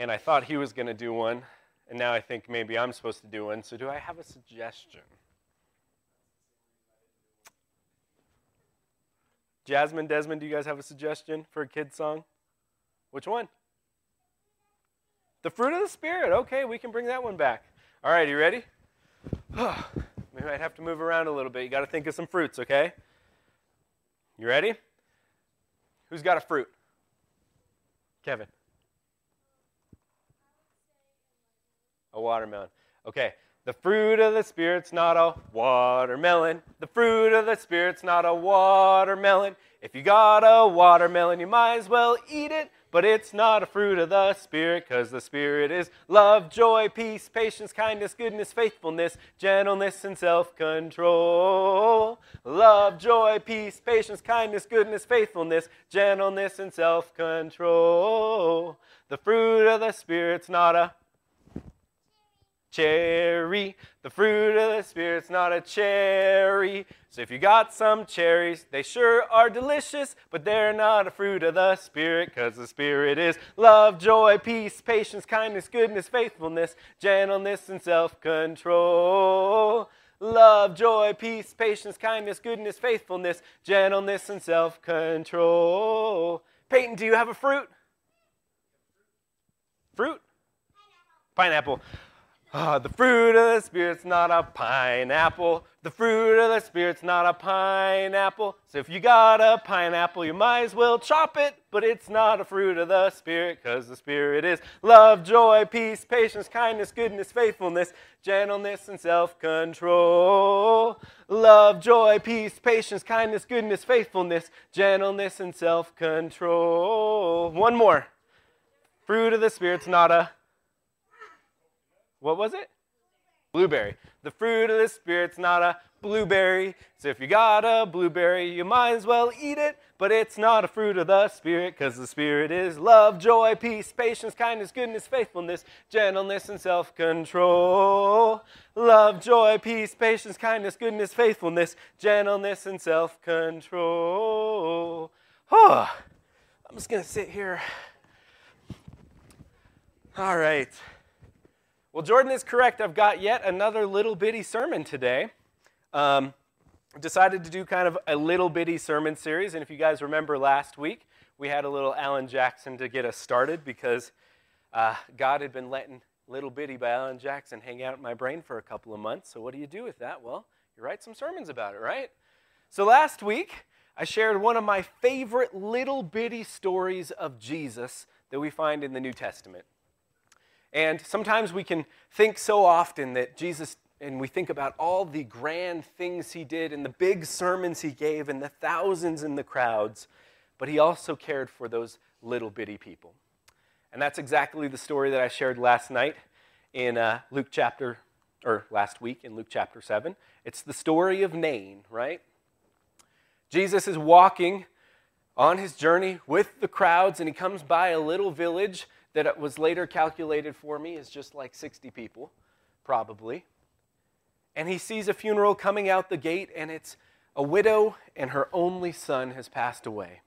and I thought he was going to do one, and now I think maybe I'm supposed to do one. So, do I have a suggestion? Jasmine, Desmond, do you guys have a suggestion for a kid's song? Which one? The fruit of the Spirit. Okay, we can bring that one back. All right, you ready? we might have to move around a little bit. You got to think of some fruits, okay? You ready? Who's got a fruit? Kevin. A watermelon. Okay. The fruit of the Spirit's not a watermelon. The fruit of the Spirit's not a watermelon. If you got a watermelon, you might as well eat it. But it's not a fruit of the Spirit, because the Spirit is love, joy, peace, patience, kindness, goodness, faithfulness, gentleness, and self control. Love, joy, peace, patience, kindness, goodness, faithfulness, gentleness, and self control. The fruit of the Spirit's not a cherry. The fruit of the Spirit's not a cherry. So if you got some cherries, they sure are delicious, but they're not a fruit of the Spirit, because the Spirit is love, joy, peace, patience, kindness, goodness, faithfulness, gentleness, and self control. Love, joy, peace, patience, kindness, goodness, faithfulness, gentleness, and self control. Peyton, do you have a fruit? Fruit? Pineapple. Oh, the fruit of the Spirit's not a pineapple. The fruit of the Spirit's not a pineapple. So if you got a pineapple, you might as well chop it. But it's not a fruit of the Spirit, because the Spirit is love, joy, peace, patience, kindness, goodness, faithfulness, gentleness, and self control. Love, joy, peace, patience, kindness, goodness, faithfulness, gentleness, and self control. One more. Fruit of the Spirit's not a what was it? Blueberry. The fruit of the Spirit's not a blueberry. So if you got a blueberry, you might as well eat it. But it's not a fruit of the Spirit, because the Spirit is love, joy, peace, patience, kindness, goodness, faithfulness, gentleness, and self control. Love, joy, peace, patience, kindness, goodness, faithfulness, gentleness, and self control. Oh, I'm just going to sit here. All right. Well, Jordan is correct. I've got yet another little bitty sermon today. Um, decided to do kind of a little bitty sermon series. And if you guys remember last week, we had a little Alan Jackson to get us started because uh, God had been letting Little Bitty by Alan Jackson hang out in my brain for a couple of months. So, what do you do with that? Well, you write some sermons about it, right? So, last week, I shared one of my favorite little bitty stories of Jesus that we find in the New Testament. And sometimes we can think so often that Jesus, and we think about all the grand things he did and the big sermons he gave and the thousands in the crowds, but he also cared for those little bitty people. And that's exactly the story that I shared last night in uh, Luke chapter, or last week in Luke chapter 7. It's the story of Nain, right? Jesus is walking on his journey with the crowds, and he comes by a little village that it was later calculated for me is just like 60 people, probably. And he sees a funeral coming out the gate, and it's a widow, and her only son has passed away.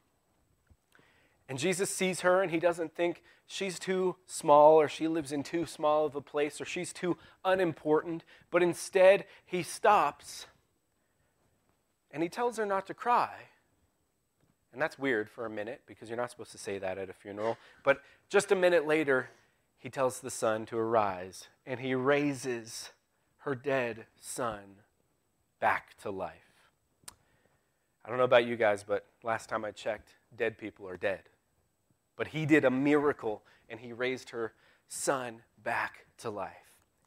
And Jesus sees her, and he doesn't think she's too small, or she lives in too small of a place, or she's too unimportant, but instead he stops and he tells her not to cry. And that's weird for a minute because you're not supposed to say that at a funeral. But just a minute later, he tells the son to arise and he raises her dead son back to life. I don't know about you guys, but last time I checked, dead people are dead. But he did a miracle and he raised her son back to life.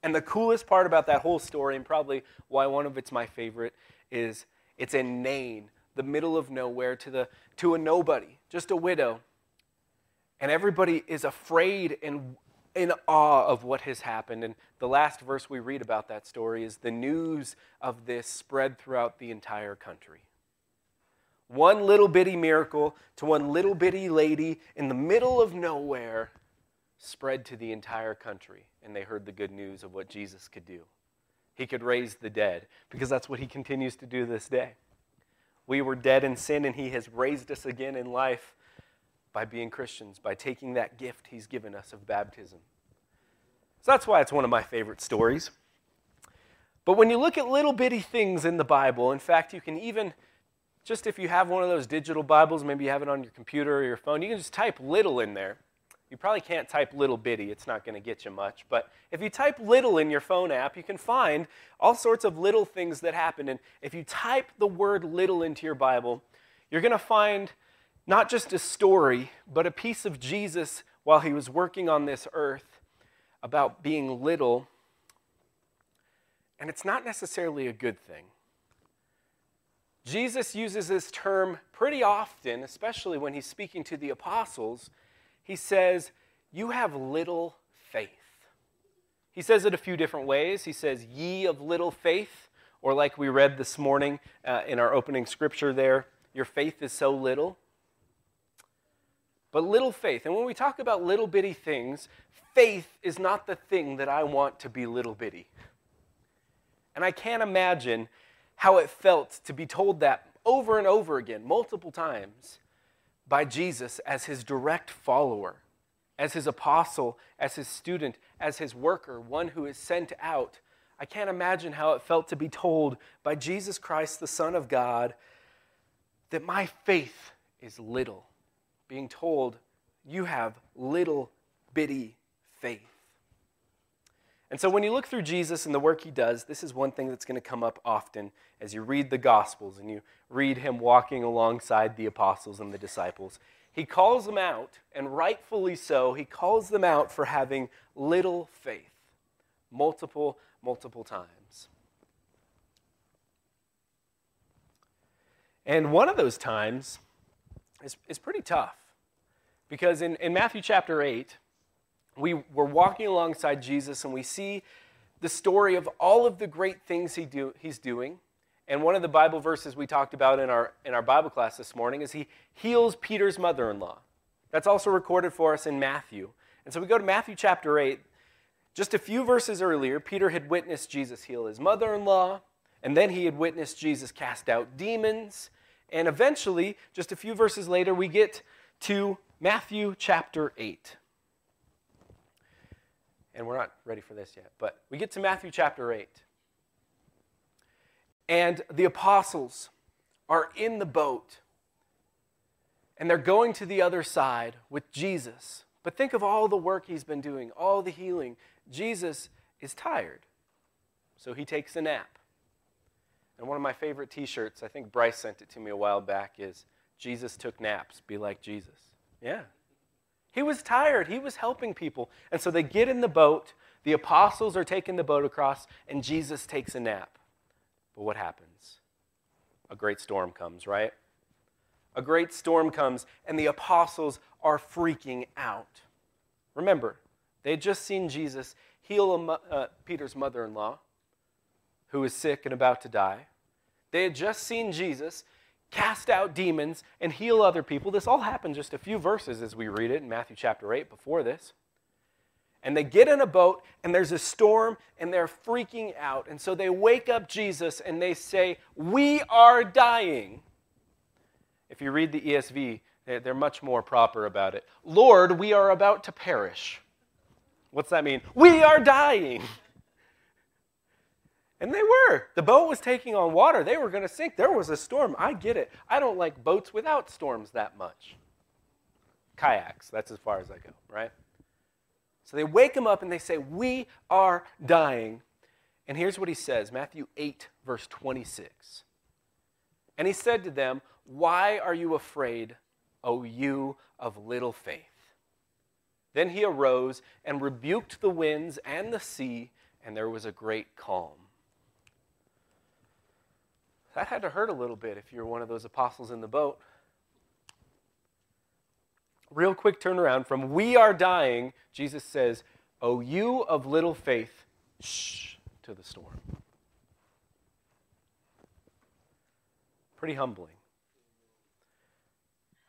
And the coolest part about that whole story, and probably why one of it's my favorite, is it's in Nain, the middle of nowhere to, the, to a nobody, just a widow. And everybody is afraid and in awe of what has happened. And the last verse we read about that story is the news of this spread throughout the entire country. One little bitty miracle to one little bitty lady in the middle of nowhere spread to the entire country, and they heard the good news of what Jesus could do. He could raise the dead, because that's what he continues to do this day. We were dead in sin, and He has raised us again in life by being Christians, by taking that gift He's given us of baptism. So that's why it's one of my favorite stories. But when you look at little bitty things in the Bible, in fact, you can even, just if you have one of those digital Bibles, maybe you have it on your computer or your phone, you can just type little in there. You probably can't type little bitty, it's not going to get you much. But if you type little in your phone app, you can find all sorts of little things that happen. And if you type the word little into your Bible, you're going to find not just a story, but a piece of Jesus while he was working on this earth about being little, and it's not necessarily a good thing. Jesus uses this term pretty often, especially when he's speaking to the apostles. He says, You have little faith. He says it a few different ways. He says, Ye of little faith, or like we read this morning uh, in our opening scripture there, Your faith is so little. But little faith, and when we talk about little bitty things, faith is not the thing that I want to be little bitty. And I can't imagine how it felt to be told that over and over again, multiple times, by Jesus as his direct follower, as his apostle, as his student, as his worker, one who is sent out. I can't imagine how it felt to be told by Jesus Christ, the Son of God, that my faith is little. Being told, you have little bitty faith. And so when you look through Jesus and the work he does, this is one thing that's going to come up often as you read the Gospels and you read him walking alongside the apostles and the disciples. He calls them out, and rightfully so, he calls them out for having little faith multiple, multiple times. And one of those times is, is pretty tough because in, in Matthew chapter 8, we were walking alongside Jesus and we see the story of all of the great things he do, he's doing. And one of the Bible verses we talked about in our, in our Bible class this morning is he heals Peter's mother in law. That's also recorded for us in Matthew. And so we go to Matthew chapter 8. Just a few verses earlier, Peter had witnessed Jesus heal his mother in law, and then he had witnessed Jesus cast out demons. And eventually, just a few verses later, we get to Matthew chapter 8 and we're not ready for this yet, but we get to Matthew chapter 8. And the apostles are in the boat, and they're going to the other side with Jesus. But think of all the work he's been doing, all the healing. Jesus is tired, so he takes a nap. And one of my favorite t shirts, I think Bryce sent it to me a while back, is Jesus took naps, be like Jesus. Yeah, he was tired. He was helping people. And so they get in the boat. The apostles are taking the boat across, and Jesus takes a nap. But what happens? A great storm comes, right? A great storm comes, and the apostles are freaking out. Remember, they had just seen Jesus heal uh, Peter's mother in law, who was sick and about to die. They had just seen Jesus cast out demons, and heal other people. This all happened just a few verses as we read it in Matthew chapter 8 before this. And they get in a boat, and there's a storm, and they're freaking out. And so they wake up Jesus and they say, We are dying. If you read the ESV, they're much more proper about it. Lord, we are about to perish. What's that mean? We are dying. And they were. The boat was taking on water. They were going to sink. There was a storm. I get it. I don't like boats without storms that much. Kayaks, that's as far as I go, right? So they wake him up and they say, We are dying. And here's what he says Matthew 8, verse 26. And he said to them, Why are you afraid, O you of little faith? Then he arose and rebuked the winds and the sea, and there was a great calm. That had to hurt a little bit if you're one of those apostles in the boat. Real quick turnaround from we are dying, Jesus says, O you of little faith, shh to the storm. Pretty humbling.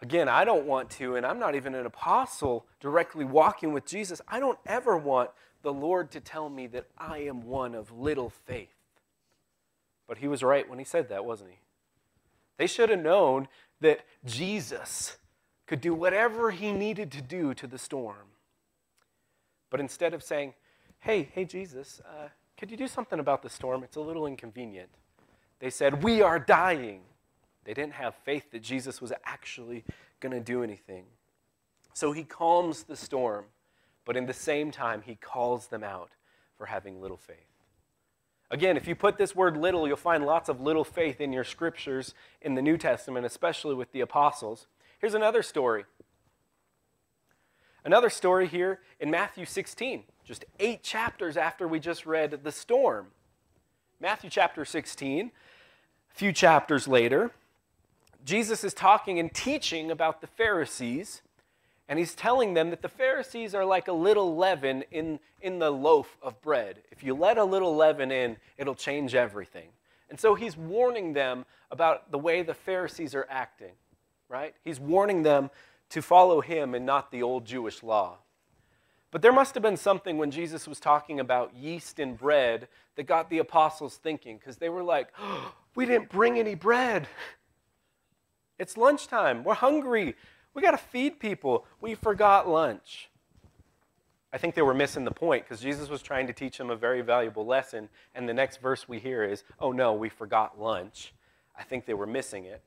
Again, I don't want to, and I'm not even an apostle directly walking with Jesus. I don't ever want the Lord to tell me that I am one of little faith. But he was right when he said that, wasn't he? They should have known that Jesus, could do whatever he needed to do to the storm. But instead of saying, hey, hey, Jesus, uh, could you do something about the storm? It's a little inconvenient. They said, We are dying. They didn't have faith that Jesus was actually going to do anything. So he calms the storm, but in the same time, he calls them out for having little faith. Again, if you put this word little, you'll find lots of little faith in your scriptures in the New Testament, especially with the apostles. Here's another story. Another story here in Matthew 16, just eight chapters after we just read the storm. Matthew chapter 16, a few chapters later, Jesus is talking and teaching about the Pharisees, and he's telling them that the Pharisees are like a little leaven in, in the loaf of bread. If you let a little leaven in, it'll change everything. And so he's warning them about the way the Pharisees are acting, right? He's warning them to follow him and not the old Jewish law. But there must have been something when Jesus was talking about yeast and bread that got the apostles thinking, because they were like, oh, We didn't bring any bread. It's lunchtime. We're hungry. We got to feed people. We forgot lunch. I think they were missing the point because Jesus was trying to teach them a very valuable lesson. And the next verse we hear is, Oh no, we forgot lunch. I think they were missing it.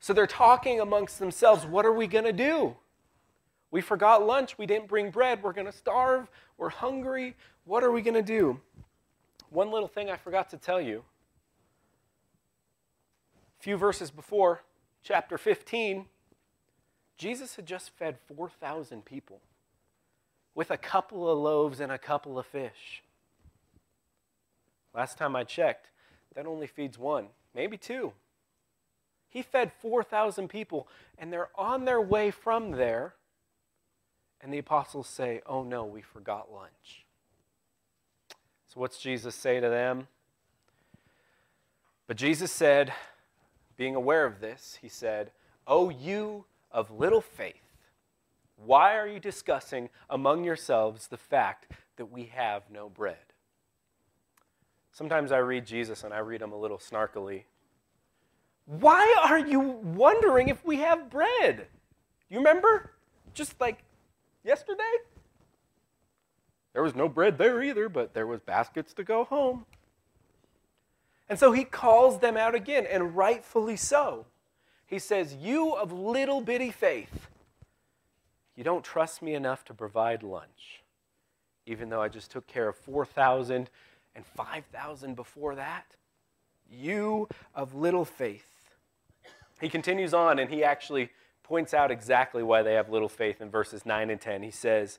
So they're talking amongst themselves what are we going to do? We forgot lunch. We didn't bring bread. We're going to starve. We're hungry. What are we going to do? One little thing I forgot to tell you A few verses before, chapter 15, Jesus had just fed 4,000 people with a couple of loaves and a couple of fish. Last time I checked, that only feeds one, maybe two. He fed 4,000 people, and they're on their way from there, and the apostles say, Oh no, we forgot lunch. So, what's Jesus say to them? But Jesus said, being aware of this, he said, Oh, you of little faith, why are you discussing among yourselves the fact that we have no bread? Sometimes I read Jesus and I read him a little snarkily. Why are you wondering if we have bread? You remember? Just like yesterday? There was no bread there either, but there was baskets to go home. And so he calls them out again, and rightfully so. He says, You of little bitty faith, you don't trust me enough to provide lunch, even though I just took care of 4,000 and 5,000 before that. You of little faith. He continues on, and he actually points out exactly why they have little faith in verses 9 and 10. He says,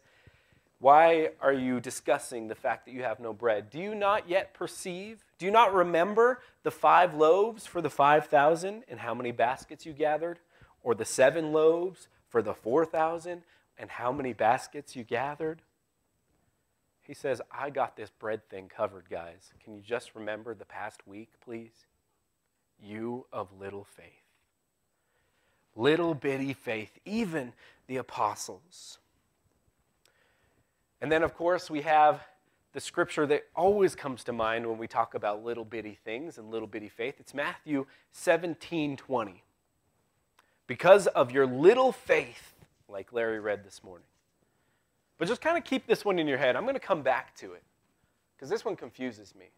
why are you discussing the fact that you have no bread? Do you not yet perceive? Do you not remember the five loaves for the 5,000 and how many baskets you gathered? Or the seven loaves for the 4,000 and how many baskets you gathered? He says, I got this bread thing covered, guys. Can you just remember the past week, please? You of little faith. Little bitty faith, even the apostles. And then, of course, we have the scripture that always comes to mind when we talk about little bitty things and little bitty faith. It's Matthew 17 20. Because of your little faith, like Larry read this morning. But just kind of keep this one in your head. I'm going to come back to it because this one confuses me.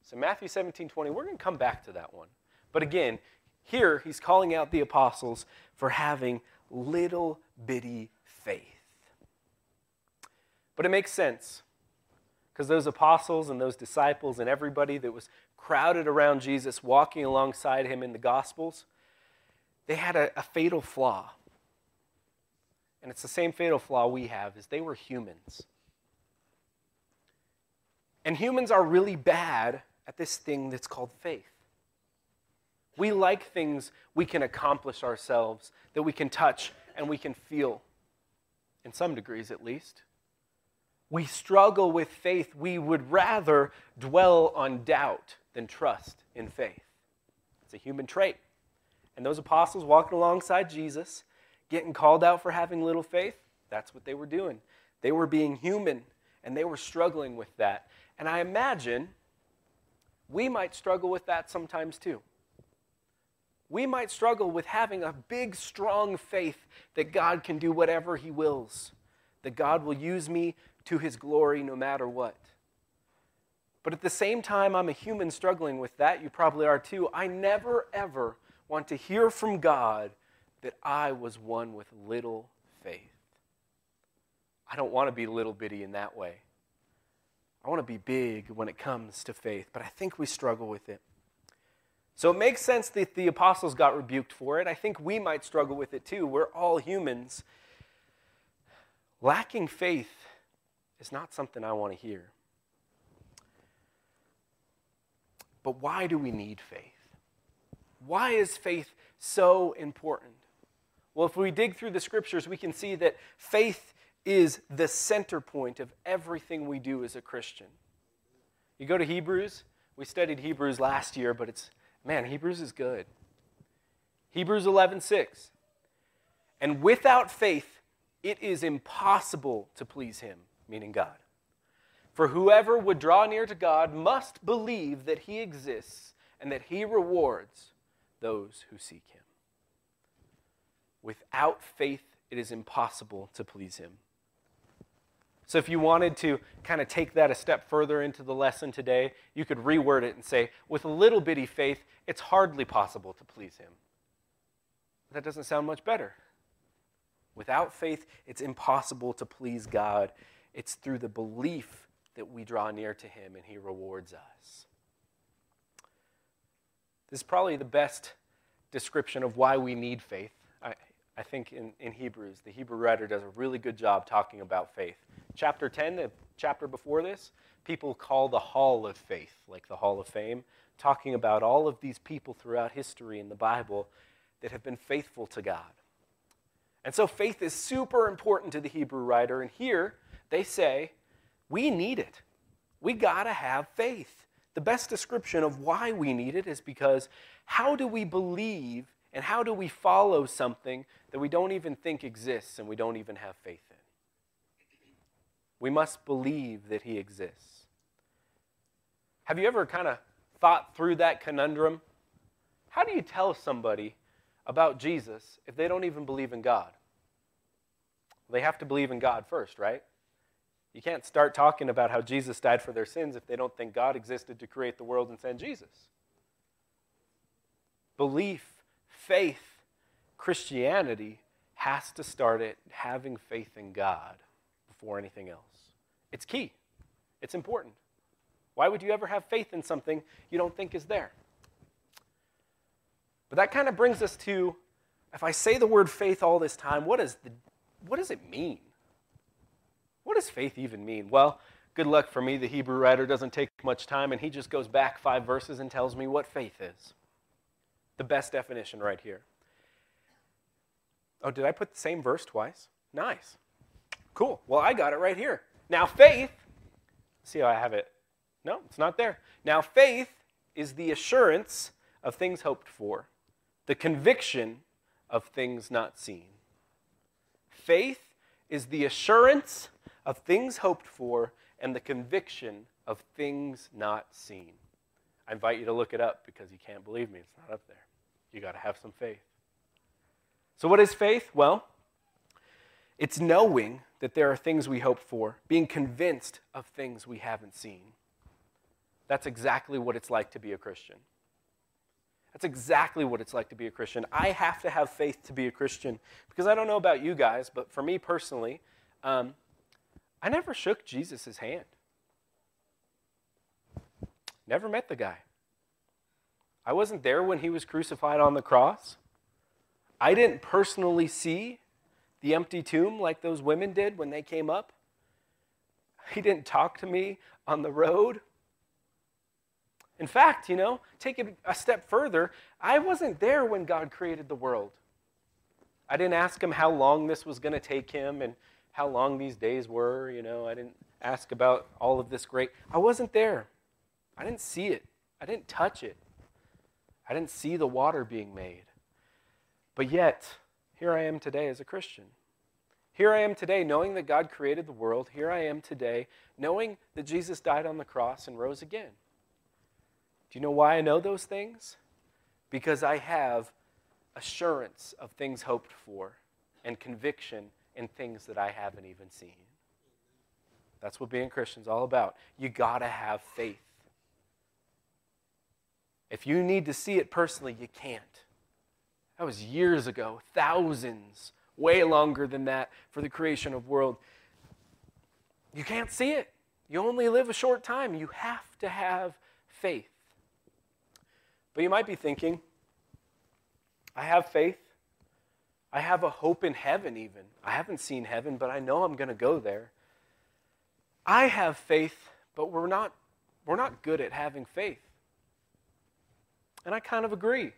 So, Matthew 17 20, we're going to come back to that one. But again, here he's calling out the apostles for having little bitty faith. But it makes sense because those apostles and those disciples and everybody that was crowded around Jesus, walking alongside him in the Gospels, they had a, a fatal flaw. And it's the same fatal flaw we have is they were humans. And humans are really bad at this thing that's called faith. We like things we can accomplish ourselves, that we can touch and we can feel, in some degrees at least we struggle with faith, we would rather dwell on doubt than trust in faith. It's a human trait. And those apostles walking alongside Jesus, getting called out for having little faith, that's what they were doing. They were being human and they were struggling with that. And I imagine we might struggle with that sometimes too. we might struggle with having a big, strong faith that God can do whatever He wills, that God will use me to His glory no matter what. But at the same time, I'm a human struggling with that. You probably are too. I never, ever want to hear from God that I was one with little faith. I don't want to be little bitty in that way. I want to be big when it comes to faith, but I think we struggle with it. So it makes sense that the apostles got rebuked for it. I think we might struggle with it too. We're all humans. Lacking faith is not something I want to hear. But why do we need faith? Why is faith so important? Well, if we dig through the scriptures, we can see that faith is the center point of everything we do as a Christian. You go to Hebrews, we studied Hebrews last year, but it's man, Hebrews is good. Hebrews 11:6. And without faith, it is impossible to please him, meaning God. For whoever would draw near to God must believe that he exists and that he rewards those who seek him. Without faith, it is impossible to please him. So, if you wanted to kind of take that a step further into the lesson today, you could reword it and say, with a little bitty faith, it's hardly possible to please Him. That doesn't sound much better. Without faith, it's impossible to please God. It's through the belief that we draw near to Him and He rewards us. This is probably the best description of why we need faith. I, I think in, in Hebrews, the Hebrew writer does a really good job talking about faith. Chapter 10, the chapter before this, people call the Hall of Faith, like the Hall of Fame, talking about all of these people throughout history in the Bible that have been faithful to God. And so faith is super important to the Hebrew writer. And here they say, we need it. We got to have faith. The best description of why we need it is because how do we believe and how do we follow something that we don't even think exists and we don't even have faith in? We must believe that He exists. Have you ever kind of thought through that conundrum? How do you tell somebody about Jesus if they don't even believe in God? They have to believe in God first, right? You can't start talking about how Jesus died for their sins if they don't think God existed to create the world and send Jesus. Belief faith, Christianity, has to start at having faith in God before anything else. It's key, it's important. Why would you ever have faith in something you don't think is there? But that kind of brings us to if I say the word faith all this time, what, is the, what does it mean? What does faith even mean? Well, good luck for me. The Hebrew writer doesn't take much time, and he just goes back five verses and tells me what faith is the best definition right here. Oh, did I put the same verse twice? Nice. Cool. Well, I got it right here. Now, faith, see how I have it? No, it's not there. Now, faith is the assurance of things hoped for, the conviction of things not seen. Faith is the assurance of things hoped for and the conviction of things not seen. I invite you to look it up because you can't believe me. It's not up there. You got to have some faith. So, what is faith? Well, it's knowing that there are things we hope for, being convinced of things we haven't seen. That's exactly what it's like to be a Christian. That's exactly what it's like to be a Christian. I have to have faith to be a Christian because I don't know about you guys, but for me personally, um, I never shook Jesus' hand. Never met the guy. I wasn't there when he was crucified on the cross. I didn't personally see the empty tomb like those women did when they came up. He didn't talk to me on the road. In fact, you know, take it a step further, I wasn't there when God created the world. I didn't ask him how long this was going to take him and how long these days were, you know. I didn't ask about all of this great. I wasn't there. I didn't see it. I didn't touch it. I didn't see the water being made. But yet, here I am today as a Christian. Here I am today knowing that God created the world. Here I am today knowing that Jesus died on the cross and rose again. Do you know why I know those things? Because I have assurance of things hoped for and conviction in things that I haven't even seen. That's what being Christian's all about. You got to have faith. If you need to see it personally, you can't. That was years ago, thousands, way longer than that for the creation of world. You can't see it. You only live a short time. You have to have faith. But you might be thinking, I have faith. I have a hope in heaven, even. I haven't seen heaven, but I know I'm going to go there. I have faith, but we're not, we're not good at having faith. And I kind of agree.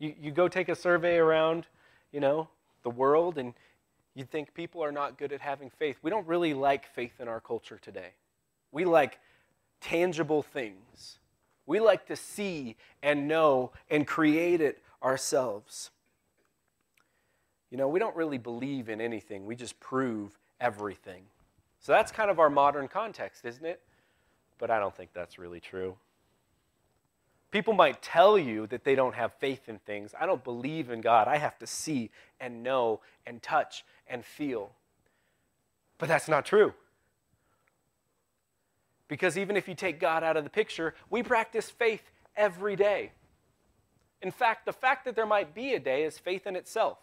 You, you go take a survey around, you know, the world, and you'd think people are not good at having faith. We don't really like faith in our culture today. We like tangible things. We like to see and know and create it ourselves. You know, we don't really believe in anything, we just prove everything. So that's kind of our modern context, isn't it? But I don't think that's really true. People might tell you that they don't have faith in things. I don't believe in God. I have to see and know and touch and feel. But that's not true. Because even if you take God out of the picture, we practice faith every day. In fact, the fact that there might be a day is faith in itself.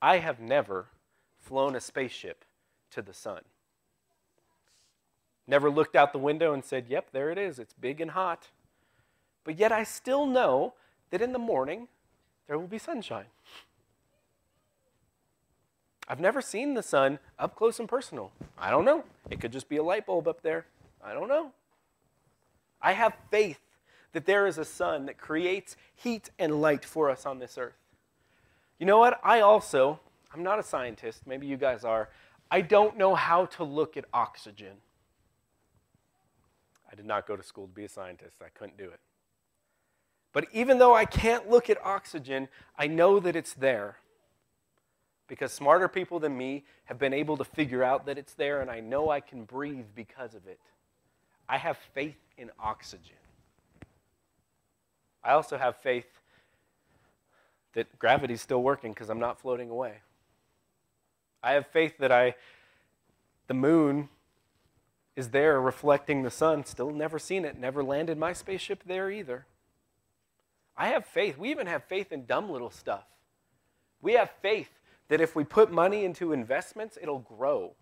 I have never flown a spaceship to the sun. Never looked out the window and said, Yep, there it is. It's big and hot. But yet I still know that in the morning there will be sunshine. I've never seen the sun up close and personal. I don't know. It could just be a light bulb up there. I don't know. I have faith that there is a sun that creates heat and light for us on this earth. You know what? I also, I'm not a scientist, maybe you guys are. I don't know how to look at oxygen. I did not go to school to be a scientist, I couldn't do it. But even though I can't look at oxygen, I know that it's there. Because smarter people than me have been able to figure out that it's there, and I know I can breathe because of it. I have faith in oxygen. I also have faith that gravity's still working because I'm not floating away. I have faith that I, the moon is there reflecting the sun. Still never seen it, never landed my spaceship there either. I have faith. We even have faith in dumb little stuff. We have faith that if we put money into investments, it'll grow.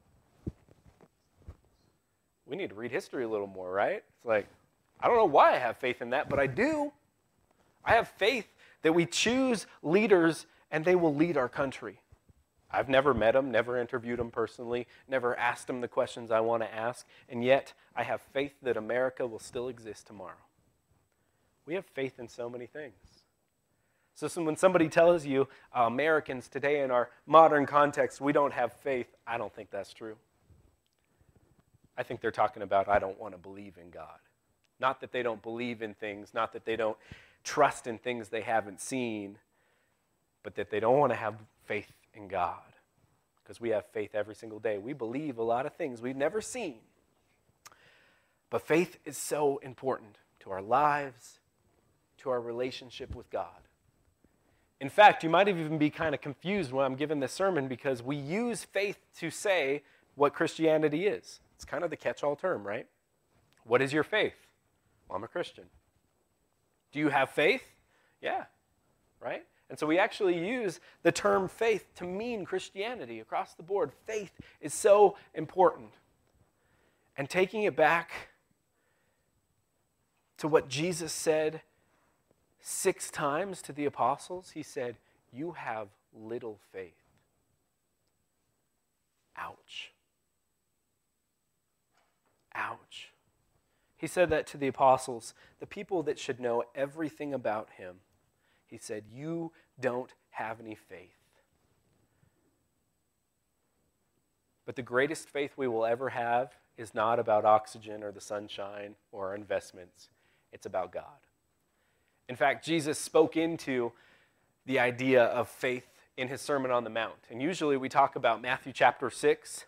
We need to read history a little more, right? It's like, I don't know why I have faith in that, but I do. I have faith that we choose leaders and they will lead our country. I've never met them, never interviewed them personally, never asked them the questions I want to ask, and yet I have faith that America will still exist tomorrow. We have faith in so many things. So, when somebody tells you uh, Americans today in our modern context, we don't have faith, I don't think that's true. I think they're talking about, I don't want to believe in God. Not that they don't believe in things, not that they don't trust in things they haven't seen, but that they don't want to have faith in God. Because we have faith every single day. We believe a lot of things we've never seen. But faith is so important to our lives, to our relationship with God. In fact, you might even be kind of confused when I'm giving this sermon because we use faith to say what Christianity is. It's kind of the catch all term, right? What is your faith? Well, I'm a Christian. Do you have faith? Yeah, right? And so we actually use the term faith to mean Christianity across the board. Faith is so important. And taking it back to what Jesus said six times to the apostles, he said, You have little faith. Ouch. He said that to the apostles, the people that should know everything about him. He said, You don't have any faith. But the greatest faith we will ever have is not about oxygen or the sunshine or our investments, it's about God. In fact, Jesus spoke into the idea of faith in his Sermon on the Mount. And usually we talk about Matthew chapter 6,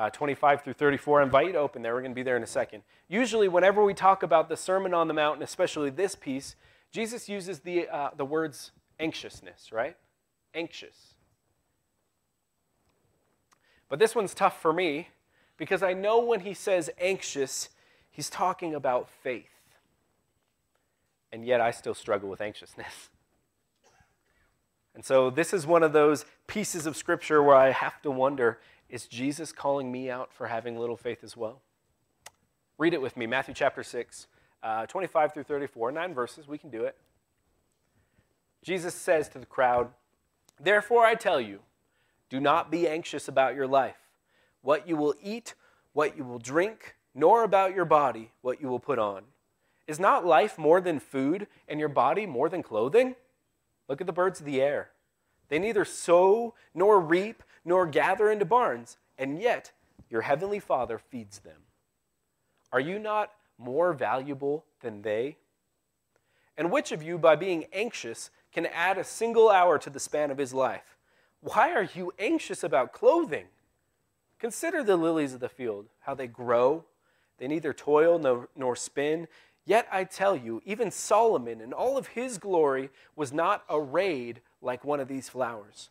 uh, 25 through 34. I invite you to open there. We're going to be there in a second. Usually, whenever we talk about the Sermon on the Mount, and especially this piece, Jesus uses the, uh, the words Anxiousness, right? Anxious. But this one's tough for me because I know when he says anxious, he's talking about faith. And yet I still struggle with anxiousness. And so this is one of those pieces of scripture where I have to wonder is Jesus calling me out for having little faith as well? Read it with me Matthew chapter 6, uh, 25 through 34, nine verses. We can do it. Jesus says to the crowd, Therefore I tell you, do not be anxious about your life, what you will eat, what you will drink, nor about your body, what you will put on. Is not life more than food, and your body more than clothing? Look at the birds of the air. They neither sow, nor reap, nor gather into barns, and yet your heavenly Father feeds them. Are you not more valuable than they? And which of you, by being anxious, can add a single hour to the span of his life? Why are you anxious about clothing? Consider the lilies of the field, how they grow. They neither toil nor, nor spin. Yet I tell you, even Solomon in all of his glory was not arrayed like one of these flowers.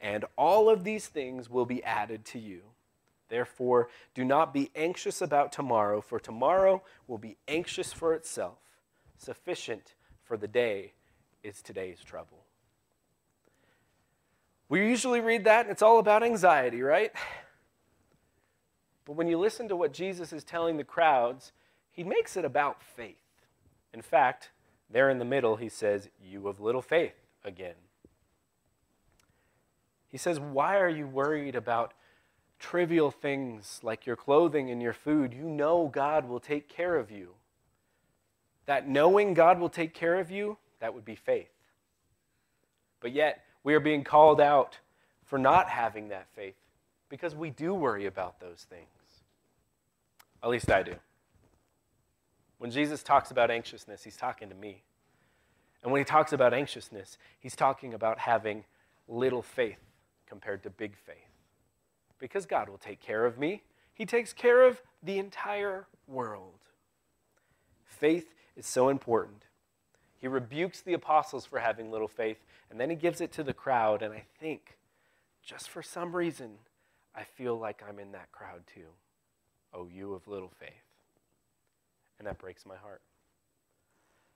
and all of these things will be added to you. Therefore, do not be anxious about tomorrow, for tomorrow will be anxious for itself. Sufficient for the day is today's trouble. We usually read that and it's all about anxiety, right? But when you listen to what Jesus is telling the crowds, he makes it about faith. In fact, there in the middle, he says, You of little faith again. He says, Why are you worried about trivial things like your clothing and your food? You know God will take care of you. That knowing God will take care of you, that would be faith. But yet, we are being called out for not having that faith because we do worry about those things. At least I do. When Jesus talks about anxiousness, he's talking to me. And when he talks about anxiousness, he's talking about having little faith compared to big faith. Because God will take care of me, he takes care of the entire world. Faith is so important. He rebukes the apostles for having little faith, and then he gives it to the crowd. And I think, just for some reason, I feel like I'm in that crowd too. Oh, you of little faith. And that breaks my heart.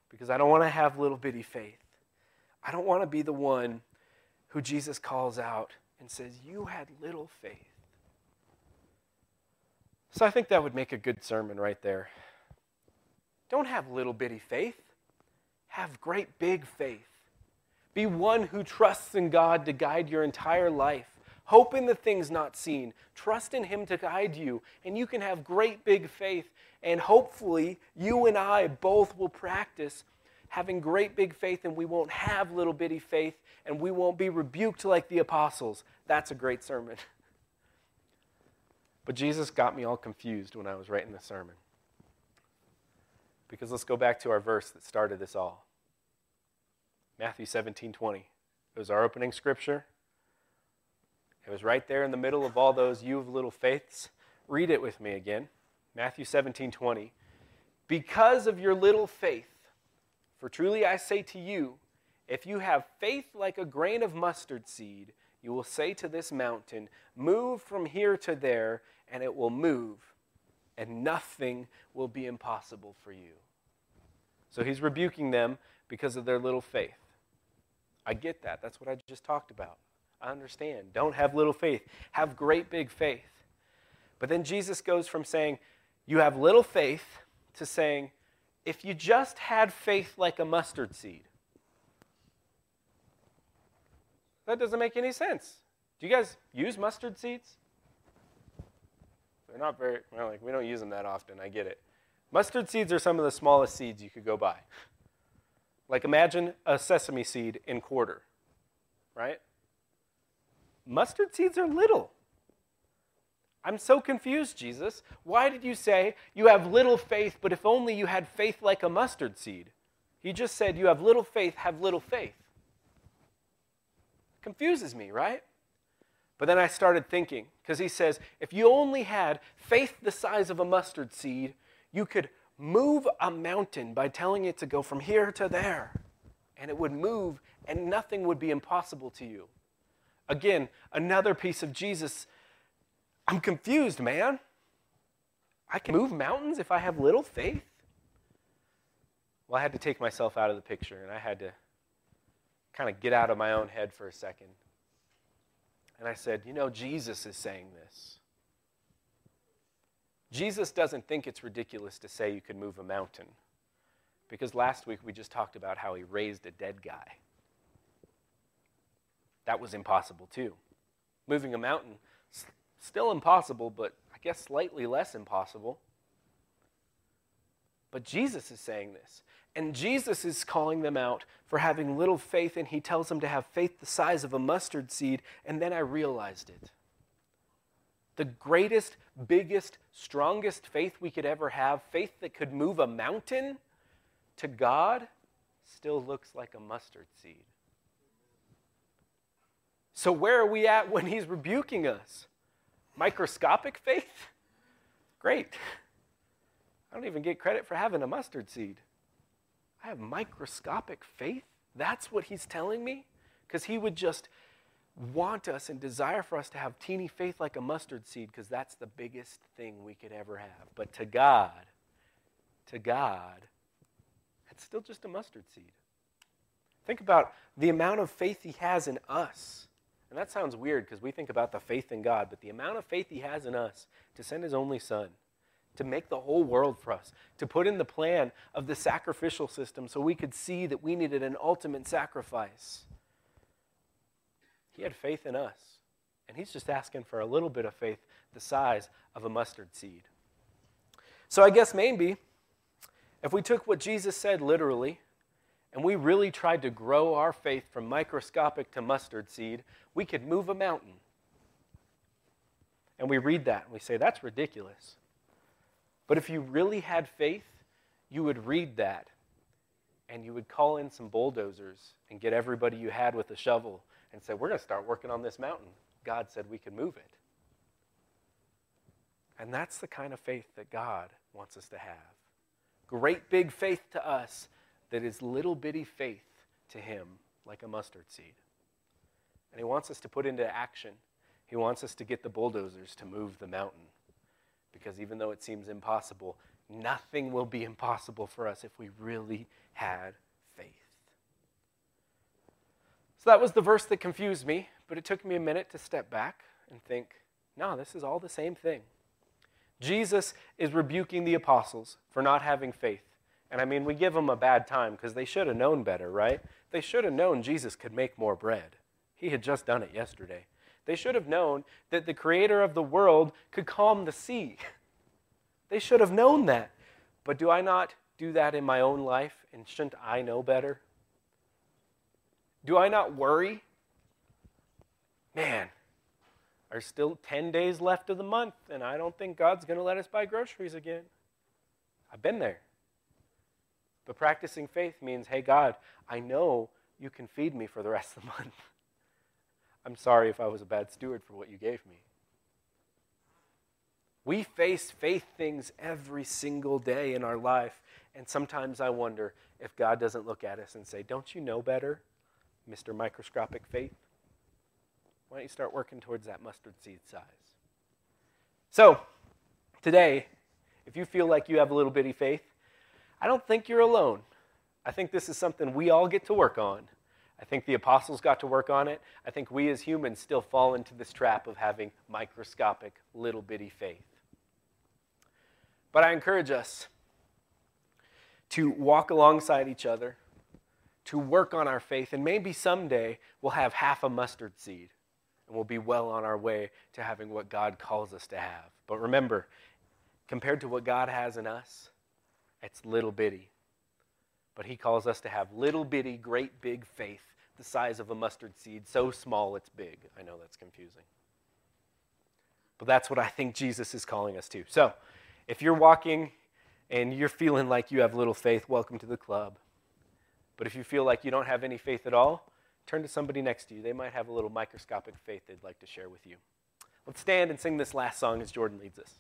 Because I don't want to have little bitty faith. I don't want to be the one who Jesus calls out and says, You had little faith. So I think that would make a good sermon right there. Don't have little bitty faith. Have great big faith. Be one who trusts in God to guide your entire life. Hope in the things not seen. Trust in Him to guide you. And you can have great big faith. And hopefully, you and I both will practice having great big faith, and we won't have little bitty faith, and we won't be rebuked like the apostles. That's a great sermon. But Jesus got me all confused when I was writing the sermon. Because let's go back to our verse that started this all. Matthew 17 20. It was our opening scripture. It was right there in the middle of all those you of little faiths. Read it with me again. Matthew 17 20. Because of your little faith, for truly I say to you, if you have faith like a grain of mustard seed, you will say to this mountain, Move from here to there, and it will move, and nothing will be impossible for you. So he's rebuking them because of their little faith. I get that. That's what I just talked about. I understand. Don't have little faith, have great big faith. But then Jesus goes from saying, You have little faith, to saying, If you just had faith like a mustard seed. That doesn't make any sense. Do you guys use mustard seeds? They're not very, well, like, we don't use them that often. I get it. Mustard seeds are some of the smallest seeds you could go buy. Like imagine a sesame seed in quarter. right? Mustard seeds are little. I'm so confused, Jesus. Why did you say you have little faith, but if only you had faith like a mustard seed? He just said you have little faith, have little faith. Confuses me, right? But then I started thinking, because he says, if you only had faith the size of a mustard seed, you could move a mountain by telling it to go from here to there. And it would move, and nothing would be impossible to you. Again, another piece of Jesus. I'm confused, man. I can move mountains if I have little faith? Well, I had to take myself out of the picture, and I had to kind of get out of my own head for a second and I said, You know, Jesus is saying this. Jesus doesn't think it's ridiculous to say you could move a mountain. Because last week we just talked about how he raised a dead guy. That was impossible too. Moving a mountain, still impossible, but I guess slightly less impossible. But Jesus is saying this. And Jesus is calling them out for having little faith, and he tells them to have faith the size of a mustard seed. And then I realized it. The greatest, biggest, strongest faith we could ever have, faith that could move a mountain to God, still looks like a mustard seed. So, where are we at when he's rebuking us? Microscopic faith? Great. I don't even get credit for having a mustard seed. I have microscopic faith? That's what he's telling me? Because he would just want us and desire for us to have teeny faith like a mustard seed because that's the biggest thing we could ever have. But to God, to God, it's still just a mustard seed. Think about the amount of faith he has in us. And that sounds weird because we think about the faith in God, but the amount of faith he has in us to send his only son to make the whole world for us, to put in the plan of the sacrificial system so we could see that we needed an ultimate sacrifice. He had faith in us, and He's just asking for a little bit of faith the size of a mustard seed. So I guess maybe if we took what Jesus said literally, and we really tried to grow our faith from microscopic to mustard seed, we could move a mountain. And we read that and we say, that's ridiculous. But if you really had faith, you would read that and you would call in some bulldozers and get everybody you had with a shovel and say, We're going to start working on this mountain. God said we could move it. And that's the kind of faith that God wants us to have. Great big faith to us that is little bitty faith to Him, like a mustard seed. And He wants us to put into action. He wants us to get the bulldozers to move the mountain. Because even though it seems impossible, nothing will be impossible for us if we really had faith. So that was the verse that confused me, but it took me a minute to step back and think, no, this is all the same thing. Jesus is rebuking the apostles for not having faith. And I mean, we give them a bad time because they should have known better, right? They should have known Jesus could make more bread. He had just done it yesterday. They should have known that the creator of the world could calm the sea. They should have known that. But do I not do that in my own life? And shouldn't I know better? Do I not worry? Man, there's still 10 days left of the month, and I don't think God's going to let us buy groceries again. I've been there. But practicing faith means, hey, God, I know you can feed me for the rest of the month. I'm sorry if I was a bad steward for what you gave me. We face faith things every single day in our life, and sometimes I wonder if God doesn't look at us and say, Don't you know better, Mr. Microscopic Faith? Why don't you start working towards that mustard seed size? So, today, if you feel like you have a little bitty faith, I don't think you're alone. I think this is something we all get to work on. I think the apostles got to work on it. I think we as humans still fall into this trap of having microscopic, little bitty faith. But I encourage us to walk alongside each other, to work on our faith, and maybe someday we'll have half a mustard seed and we'll be well on our way to having what God calls us to have. But remember, compared to what God has in us, it's little bitty. But He calls us to have little bitty, great big faith the size of a mustard seed, so small it's big. I know that's confusing. But that's what I think Jesus is calling us to. So, if you're walking and you're feeling like you have little faith, welcome to the club. But if you feel like you don't have any faith at all, turn to somebody next to you. They might have a little microscopic faith they'd like to share with you. Let's stand and sing this last song as Jordan leads us.